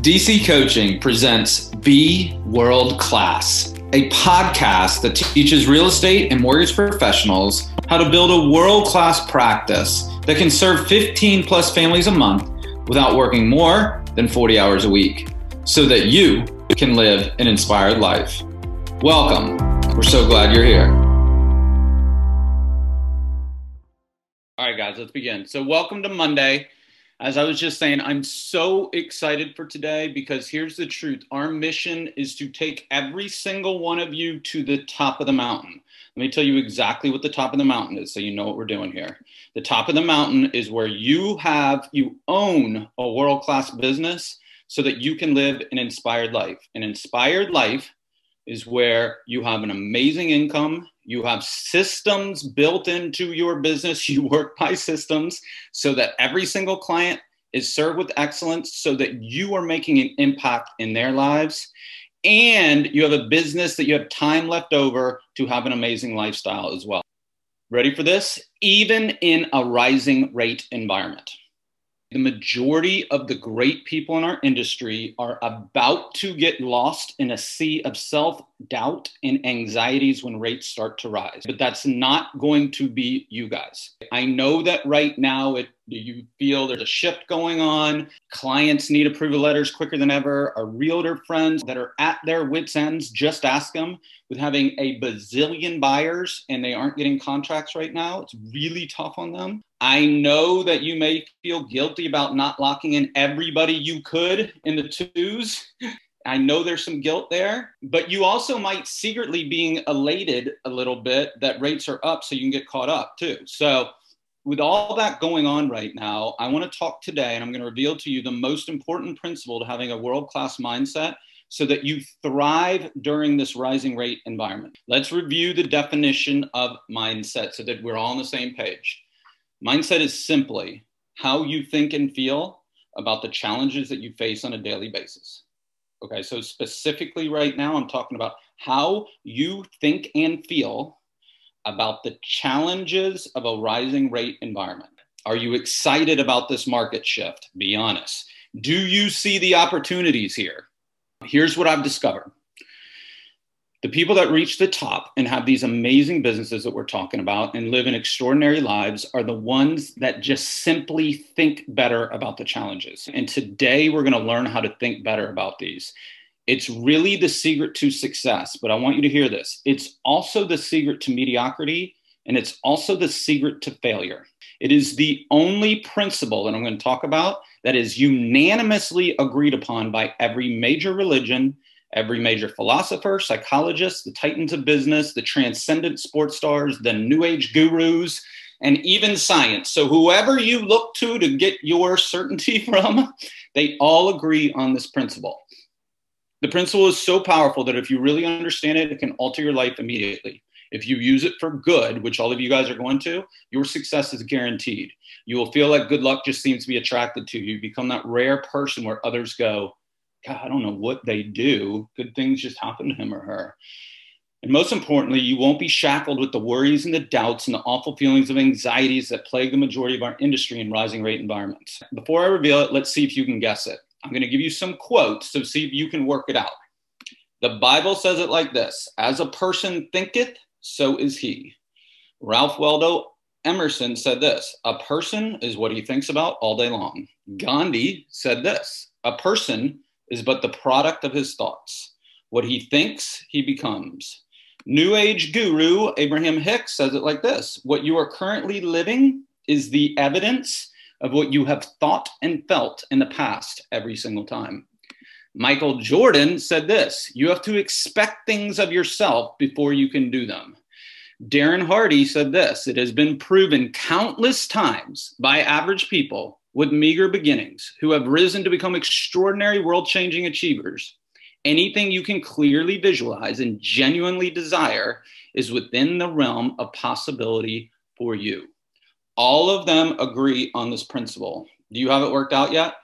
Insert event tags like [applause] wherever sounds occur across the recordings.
DC Coaching presents Be World Class, a podcast that teaches real estate and mortgage professionals how to build a world class practice that can serve 15 plus families a month without working more than 40 hours a week so that you can live an inspired life. Welcome. We're so glad you're here. All right, guys, let's begin. So, welcome to Monday as I was just saying, I'm so excited for today because here's the truth. Our mission is to take every single one of you to the top of the mountain. Let me tell you exactly what the top of the mountain is so you know what we're doing here. The top of the mountain is where you have, you own a world class business so that you can live an inspired life. An inspired life is where you have an amazing income, you have systems built into your business. [laughs] You work by systems so that every single client is served with excellence so that you are making an impact in their lives. And you have a business that you have time left over to have an amazing lifestyle as well. Ready for this? Even in a rising rate environment the majority of the great people in our industry are about to get lost in a sea of self doubt and anxieties when rates start to rise. But that's not going to be you guys. I know that right now it you feel there's a shift going on. Clients need approval letters quicker than ever. Our realtor friends that are at their wits' ends, just ask them with having a bazillion buyers and they aren't getting contracts right now. It's really tough on them. I know that you may feel guilty about not locking in everybody you could in the twos. I know there's some guilt there, but you also might secretly being elated a little bit that rates are up so you can get caught up too. So with all that going on right now, I want to talk today and I'm going to reveal to you the most important principle to having a world class mindset so that you thrive during this rising rate environment. Let's review the definition of mindset so that we're all on the same page. Mindset is simply how you think and feel about the challenges that you face on a daily basis. Okay, so specifically right now, I'm talking about how you think and feel about the challenges of a rising rate environment. Are you excited about this market shift? Be honest. Do you see the opportunities here? Here's what I've discovered the people that reach the top and have these amazing businesses that we're talking about and live in extraordinary lives are the ones that just simply think better about the challenges. And today we're going to learn how to think better about these. It's really the secret to success, but I want you to hear this. It's also the secret to mediocrity, and it's also the secret to failure. It is the only principle that I'm going to talk about that is unanimously agreed upon by every major religion every major philosopher, psychologist, the titans of business, the transcendent sports stars, the new age gurus, and even science. So, whoever you look to to get your certainty [laughs] from, they all agree on this principle. The principle is so powerful that if you really understand it, it can alter your life immediately. If you use it for good, which all of you guys are going to, your success is guaranteed. You will feel like good luck just seems to be attracted to you. You become that rare person where others go, God, I don't know what they do. Good things just happen to him or her. And most importantly, you won't be shackled with the worries and the doubts and the awful feelings of anxieties that plague the majority of our industry in rising rate environments. Before I reveal it, let's see if you can guess it. I'm going to give you some quotes, to see if you can work it out. The Bible says it like this As a person thinketh, so is he. Ralph Waldo Emerson said this A person is what he thinks about all day long. Gandhi said this A person is but the product of his thoughts. What he thinks, he becomes. New Age guru Abraham Hicks says it like this What you are currently living is the evidence of what you have thought and felt in the past every single time. Michael Jordan said this You have to expect things of yourself before you can do them. Darren Hardy said this It has been proven countless times by average people with meager beginnings who have risen to become extraordinary world changing achievers. Anything you can clearly visualize and genuinely desire is within the realm of possibility for you. All of them agree on this principle. Do you have it worked out yet?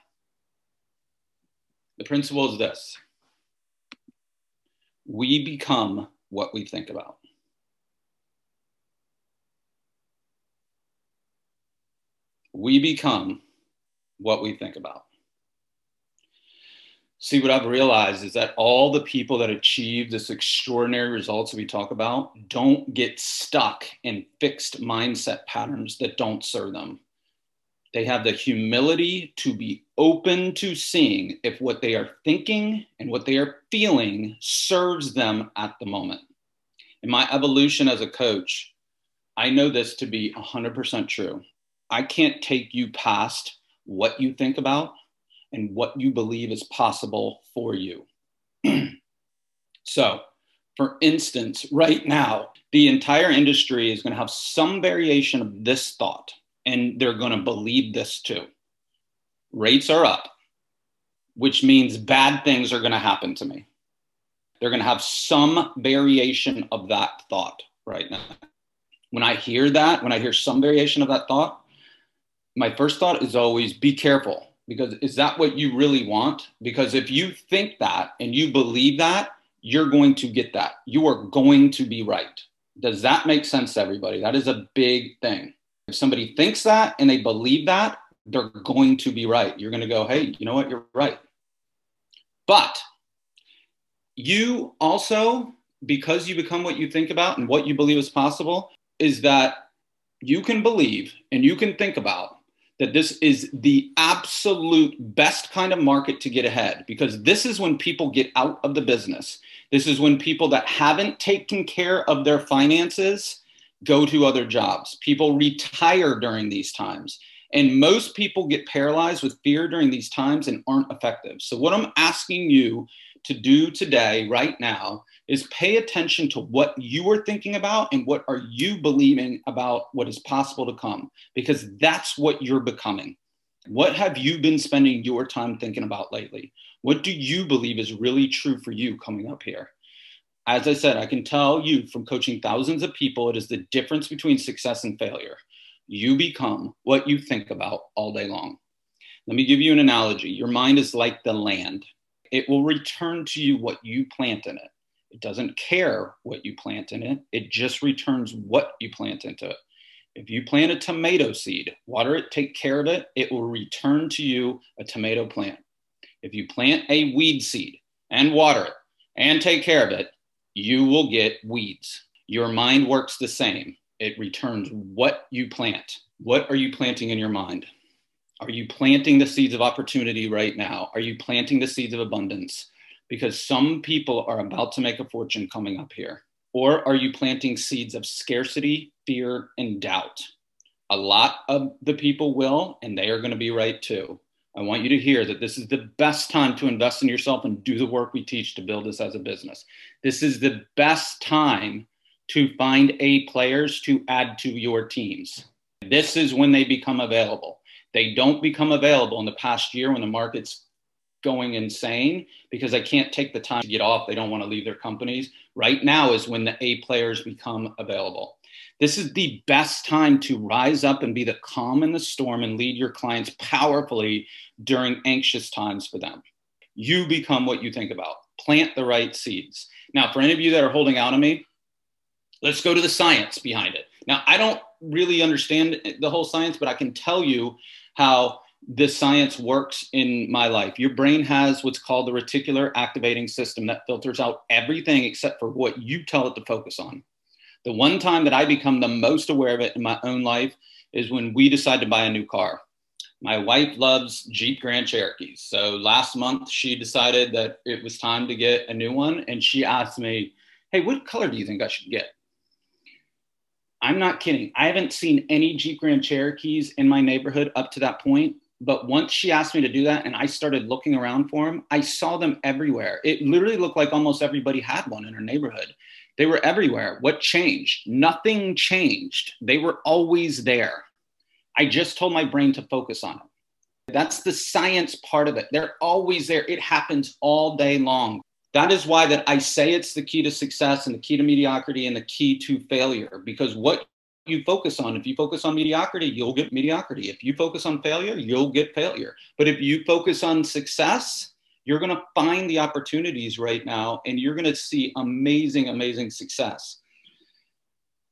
The principle is this we become what we think about. We become what we think about. See, what I've realized is that all the people that achieve this extraordinary results we talk about don't get stuck in fixed mindset patterns that don't serve them. They have the humility to be open to seeing if what they are thinking and what they are feeling serves them at the moment. In my evolution as a coach, I know this to be 100% true. I can't take you past what you think about and what you believe is possible for you. [clears throat] so, for instance, right now, the entire industry is going to have some variation of this thought, and they're going to believe this too. Rates are up, which means bad things are going to happen to me. They're going to have some variation of that thought right now. When I hear that, when I hear some variation of that thought, my first thought is always be careful because is that what you really want? Because if you think that and you believe that, you're going to get that. You are going to be right. Does that make sense to everybody? That is a big thing. If somebody thinks that and they believe that, they're going to be right. You're going to go, hey, you know what? You're right. But you also, because you become what you think about and what you believe is possible, is that you can believe and you can think about that this is the absolute best kind of market to get ahead because this is when people get out of the business. This is when people that haven't taken care of their finances go to other jobs. People retire during these times. And most people get paralyzed with fear during these times and aren't effective. So, what I'm asking you to do today, right now, is pay attention to what you are thinking about and what are you believing about what is possible to come because that's what you're becoming. What have you been spending your time thinking about lately? What do you believe is really true for you coming up here? As i said i can tell you from coaching thousands of people it is the difference between success and failure you become what you think about all day long let me give you an analogy your mind is like the land it will return to you what you plant in it it doesn't care what you plant in it, it just returns what you plant into it. If you plant a tomato seed, water it, take care of it, it will return to you a tomato plant. If you plant a weed seed and water it and take care of it, you will get weeds. Your mind works the same. It returns what you plant. What are you planting in your mind? Are you planting the seeds of opportunity right now? Are you planting the seeds of abundance? because some people are about to make a fortune coming up here? Or are you planting seeds of scarcity, fear, and doubt? A lot of the people will, and they are going to be right too. I want you to hear that this is the best time to invest in yourself and do the work we teach to build this as a business. This is the best time to find A players to add to your teams. This is when they become available. They don't become available in the past year when the market's going insane because they can't take the time to get off. They don't want to leave their companies. Right now is when the A players become available. This is the best time to rise up and be the calm in the storm and lead your clients powerfully during anxious times for them. You become what you think about. Plant the right seeds. Now, for any of you that are holding out on me, let's go to the science behind it. Now, I don't really understand the whole science, but I can tell you how this science works in my life. Your brain has what's called the reticular activating system that filters out everything except for what you tell it to focus on. The one time that I become the most aware of it in my own life is when we decide to buy a new car. My wife loves Jeep Grand Cherokees. So last month she decided that it was time to get a new one. And she asked me, Hey, what color do you think I should get? I'm not kidding. I haven't seen any Jeep Grand Cherokees in my neighborhood up to that point. But once she asked me to do that and I started looking around for them, I saw them everywhere. It literally looked like almost everybody had one in her neighborhood. They were everywhere. What changed? Nothing changed. They were always there. I just told my brain to focus on it. That's the science part of it. They're always there. It happens all day long. That is why that I say it's the key to success and the key to mediocrity and the key to failure because what you focus on. If you focus on mediocrity, you'll get mediocrity. If you focus on failure, you'll get failure. But if you focus on success, you're going to find the opportunities right now and you're going to see amazing, amazing success.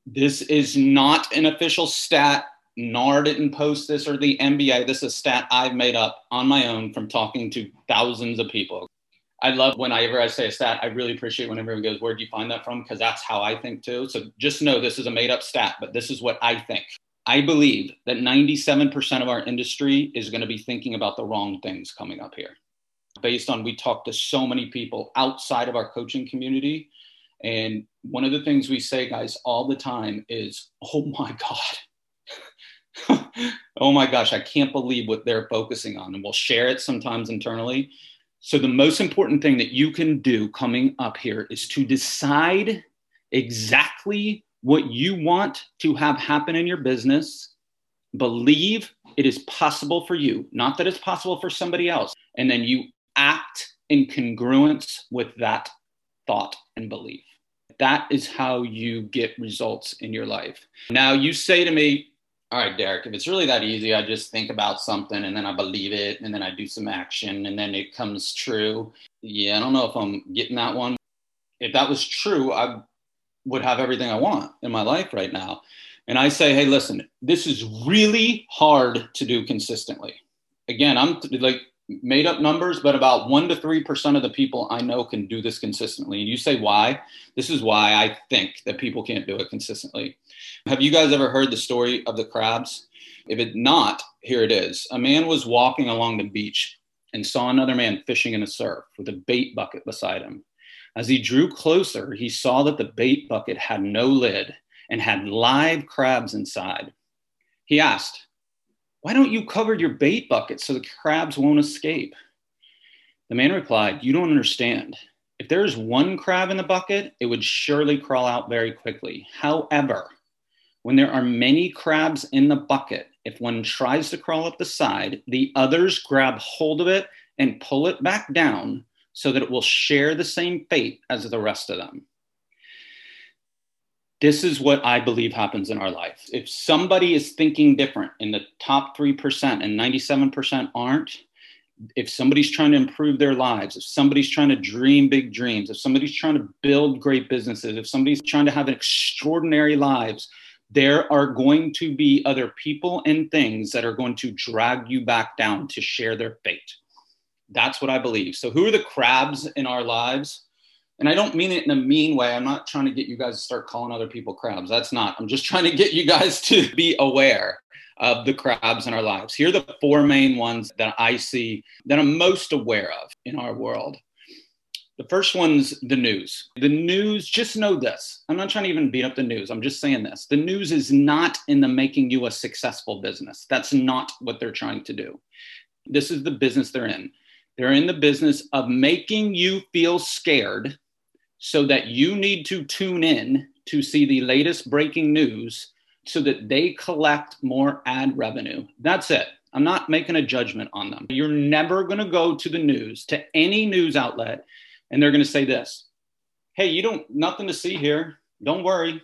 This is not an official stat. NAR didn't post this or the MBA. This is a stat I've made up on my own from talking to thousands of people. I love whenever I say a stat, I really appreciate when everyone goes, Where'd you find that from? Because that's how I think too. So just know this is a made up stat, but this is what I think. I believe that 97% of our industry is going to be thinking about the wrong things coming up here. Based on we talk to so many people outside of our coaching community. And one of the things we say, guys, all the time is, oh my God. [laughs] oh my gosh, I can't believe what they're focusing on. And we'll share it sometimes internally. So, the most important thing that you can do coming up here is to decide exactly what you want to have happen in your business. Believe it is possible for you, not that it's possible for somebody else. And then you act in congruence with that thought and belief. That is how you get results in your life. Now, you say to me, all right, Deryck, if it's really that easy, I just think about something and then I believe it and then I do some action and then it comes true. Yeah, I don't know if I'm getting that one. If that was true, I would have everything I want in my life right now. And I say, hey, listen, this is really hard to do consistently. Again, I'm like, made up numbers, but about one to three percent of the people I know can do this consistently. And you say why? This is why I think that people can't do it consistently. Have you guys ever heard the story of the crabs? If it not, here it is. A man was walking along the beach and saw another man fishing in a surf with a bait bucket beside him. As he drew closer, he saw that the bait bucket had no lid and had live crabs inside. He asked, why don't you cover your bait bucket so the crabs won't escape? The man replied, You don't understand. If there is one crab in the bucket, it would surely crawl out very quickly. However, when there are many crabs in the bucket, if one tries to crawl up the side, the others grab hold of it and pull it back down so that it will share the same fate as the rest of them this is what I believe happens in our life. If somebody is thinking different in the top 3% and 97% aren't, if somebody's trying to improve their lives, if somebody's trying to dream big dreams, if somebody's trying to build great businesses, if somebody's trying to have an extraordinary lives, there are going to be other people and things that are going to drag you back down to share their fate. That's what I believe. So, who are the crabs in our lives? And I don't mean it in a mean way. I'm not trying to get you guys to start calling other people crabs. That's not. I'm just trying to get you guys to [laughs] be aware of the crabs in our lives. Here are the four main ones that I see that I'm most aware of in our world. The first one's the news. The news, just know this. I'm not trying to even beat up the news. I'm just saying this. The news is not in the making you a successful business. That's not what they're trying to do. This is the business they're in. They're in the business of making you feel scared so that you need to tune in to see the latest breaking news so that they collect more ad revenue. That's it. I'm not making a judgment on them. You're never going to go to the news, to any news outlet, and they're going to say this Hey, you don't, nothing to see here. Don't worry.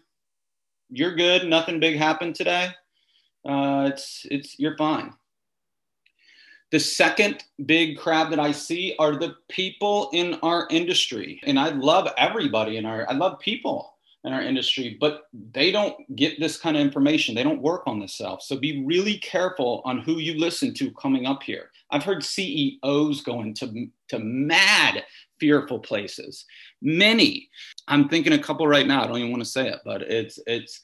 You're good. Nothing big happened today. Uh, it's, it's, you're fine. The second big crab that I see are the people in our industry. And I love everybody in our, I love people in our industry, but they don't get this kind of information. They don't work on stuff. So be really careful on who you listen to coming up here. I've heard CEOs going into to mad, fearful places. Many. I'm thinking a couple right now. I don't even want to say it, but it's it's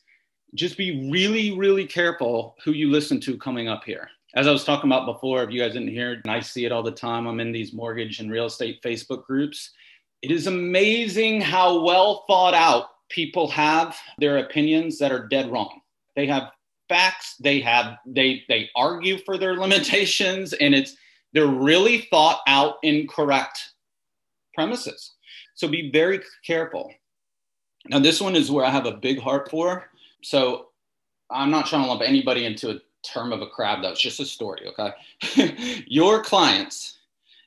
just be really, really careful who you listen to coming up here as I was talking about before, if you guys didn't hear, and I see it all the time, I'm in these mortgage and real estate Facebook groups. It is amazing how well thought out people have their opinions that are dead wrong. They have facts, they have they they argue for their [laughs] limitations, and it's they're really thought out incorrect premises. So be very careful. Now, this one is where I have a big heart for. So I'm not trying to lump anybody into a term of a crab, though. It's just a story, okay? [laughs] your clients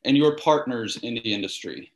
and your partners in the industry.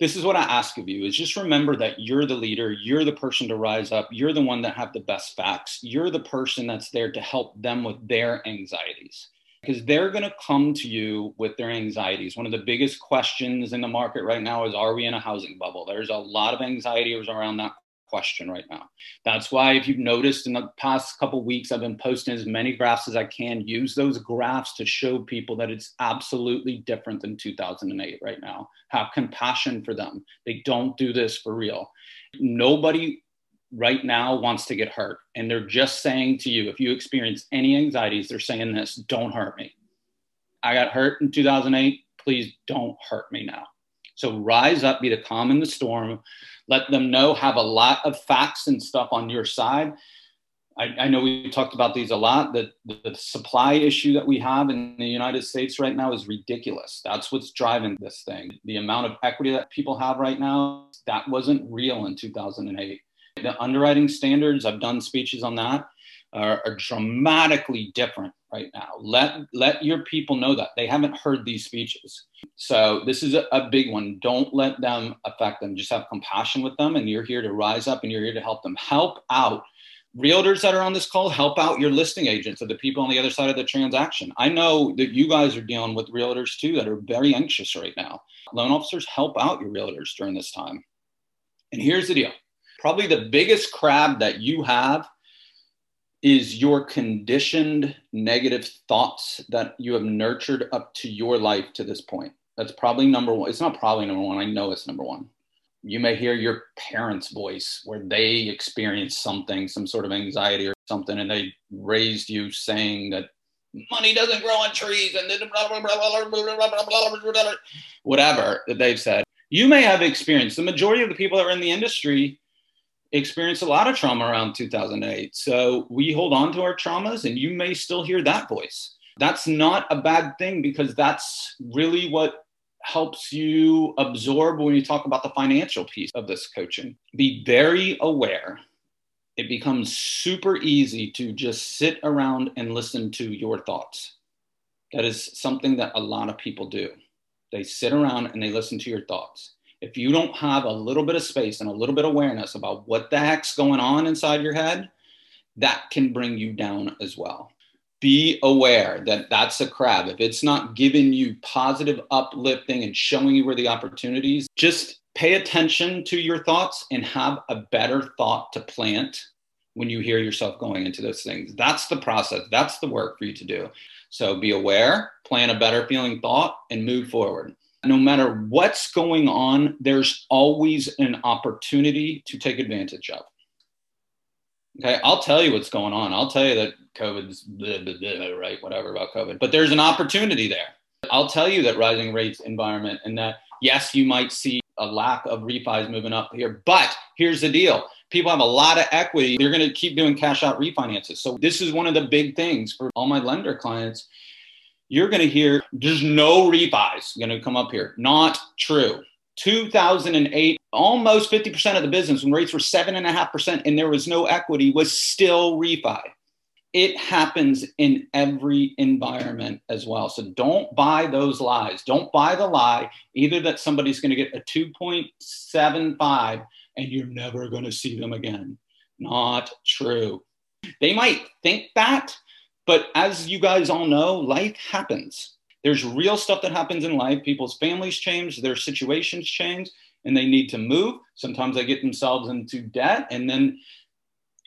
This is what I ask of you is just remember that you're the leader, you're the person to rise up, you're the one that have the best facts, you're the person that's there to help them with their anxieties. Because they're going to come to you with their anxieties. One of the biggest questions in the market right now is Are we in a housing bubble? There's a lot of anxiety around that question right now. That's why, if you've noticed in the past couple weeks, I've been posting as many graphs as I can. Use those graphs to show people that it's absolutely different than 2008 right now. Have compassion for them. They don't do this for real. Nobody right now wants to get hurt. And they're just saying to you, if you experience any anxieties, they're saying this don't hurt me. I got hurt in 2008. Please don't hurt me now. So rise up, be the calm in the storm. Let them know, have a lot of facts and stuff on your side. I, I know we talked about these a lot. That the, supply issue that we have in the United States right now is ridiculous. That's what's driving this thing. The amount of equity that people have right now, that wasn't real in 2008. The underwriting standards, I've done speeches on that, are, are dramatically different right now. Let let your people know that they haven't heard these speeches. So this is a, a, big one. Don't let them affect them. Just have compassion with them, and you're here to rise up, and you're here to help them. Help out realtors that are on this call. Help out your listing agents or the people on the other side of the transaction. I know that you guys are dealing with realtors too that are very anxious right now. Loan officers help out your realtors during this time. And here's the deal. Probably the biggest crab that you have is your conditioned negative thoughts that you have nurtured up to your life to this point. That's probably number one. It's not probably number one. I know it's number one. You may hear your parents' voice where they experienced something, some sort of anxiety or something, and they raised you saying that money doesn't grow on trees and whatever that they've said. You may have experienced the majority of the people that are in the industry experienced a lot of trauma around 2008. So we hold on to our traumas, and you may still hear that voice. That's not a bad thing because that's really what helps you absorb when you talk about the financial piece of this coaching. Be very aware. It becomes super easy to just sit around and listen to your thoughts. That is something that a lot of people do. They sit around and they listen to your thoughts if you don't have a little bit of space and a little bit of awareness about what the heck's going on inside your head, that can bring you down as well. Be aware that that's a crab. If it's not giving you positive uplifting and showing you where the opportunities, just pay attention to your thoughts and have a better thought to plant when you hear yourself going into those things. That's the process. That's the work for you to do. So be aware, plan a better feeling thought, and move forward no matter what's going on, there's always an opportunity to take advantage of. Okay, I'll tell you what's going on. I'll tell you that COVID's blah, blah, blah, right, whatever about COVID, but there's an opportunity there. I'll tell you that rising rates environment and that yes, you might see a lack of refis moving up here, but here's the deal. People have a lot of equity. They're going to keep doing cash out refinances. So this is one of the big things for all my lender clients you're going to hear there's no refis going to come up here. Not true. 2008, almost 50% of the business when rates were 7.5% and there was no equity was still refi. It happens in every environment as well. So don't buy those lies. Don't buy the lie either that somebody's going to get a 2.75 and you're never going to see them again. Not true. They might think that, but as you guys all know, life happens. There's real stuff that happens in life. People's families change, their situations change, and they need to move. Sometimes they get themselves into debt. And then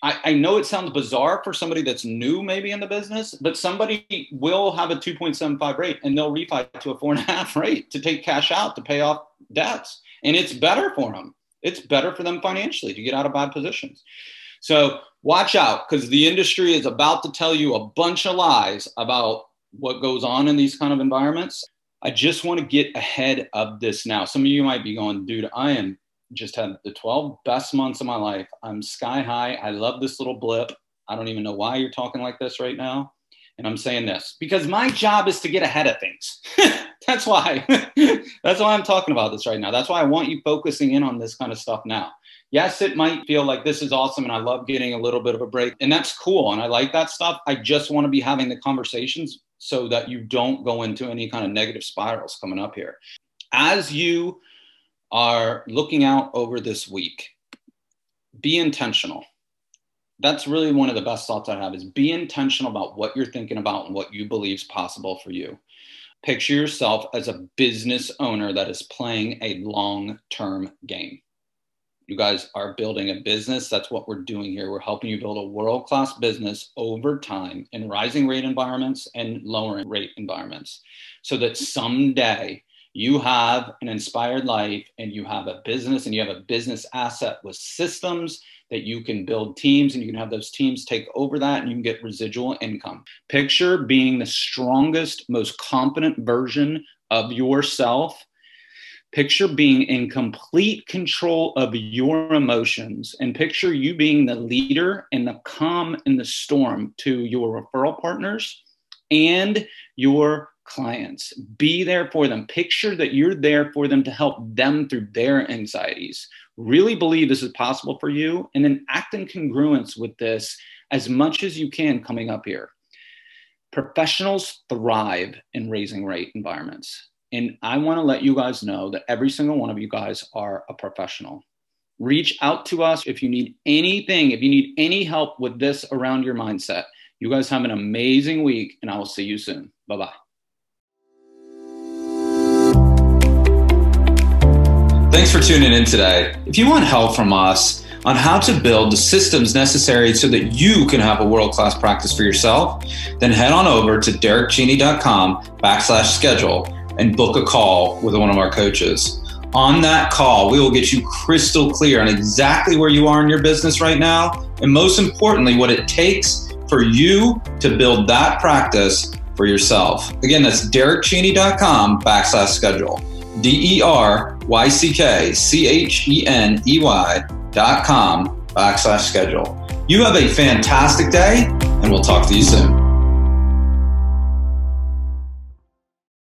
I, I know it sounds bizarre for somebody that's new, maybe in the business, but somebody will have a 2.75 rate and they'll refi to a four and a half [laughs] rate to take cash out to pay off debts. And it's better for them. It's better for them financially to get out of bad positions. So watch out because the industry is about to tell you a bunch of lies about what goes on in these kind of environments. I just want to get ahead of this now. Some of you might be going, dude, I am just had the 12 best months of my life. I'm sky high. I love this little blip. I don't even know why you're talking like this right now. And I'm saying this because my job is to get ahead of things. [laughs] That's why. [laughs] That's why I'm talking about this right now. That's why I want you focusing in on this kind of stuff now yes, it might feel like this is awesome and I love getting a little bit of a break. And that's cool. And I like that stuff. I just want to be having the conversations so that you don't go into any kind of negative spirals coming up here. As you are looking out over this week, be intentional. That's really one of the best thoughts I have is be intentional about what you're thinking about and what you believe is possible for you. Picture yourself as a business owner that is playing a long term game You guys are building a business. That's what we're doing here. We're helping you build a world class business over time in rising rate environments and lowering rate environments so that someday you have an inspired life and you have a business and you have a business asset with systems that you can build teams and you can have those teams take over that and you can get residual income. Picture being the strongest, most competent version of yourself Picture being in complete control of your emotions and picture you being the leader and the calm in the storm to your referral partners and your clients. Be there for them. Picture that you're there for them to help them through their anxieties. Really believe this is possible for you and then act in congruence with this as much as you can coming up here. Professionals thrive in raising rate environments. And I want to let you guys know that every single one of you guys are a professional. Reach out to us if you need anything, if you need any help with this around your mindset. You guys have an amazing week, and I will see you soon. Bye bye. Thanks for tuning in today. If you want help from us on how to build the systems necessary so that you can have a world class practice for yourself, then head on over to deryckcheney.com backslash schedule and book a call with one of our coaches. On that call, we will get you crystal clear on exactly where you are in your business right now, and most importantly, what it takes for you to build that practice for yourself. Again, that's deryckcheney.com backslash schedule. D E R Y C K C H E N E Y dot com backslash schedule. You have a fantastic day, and we'll talk to you soon.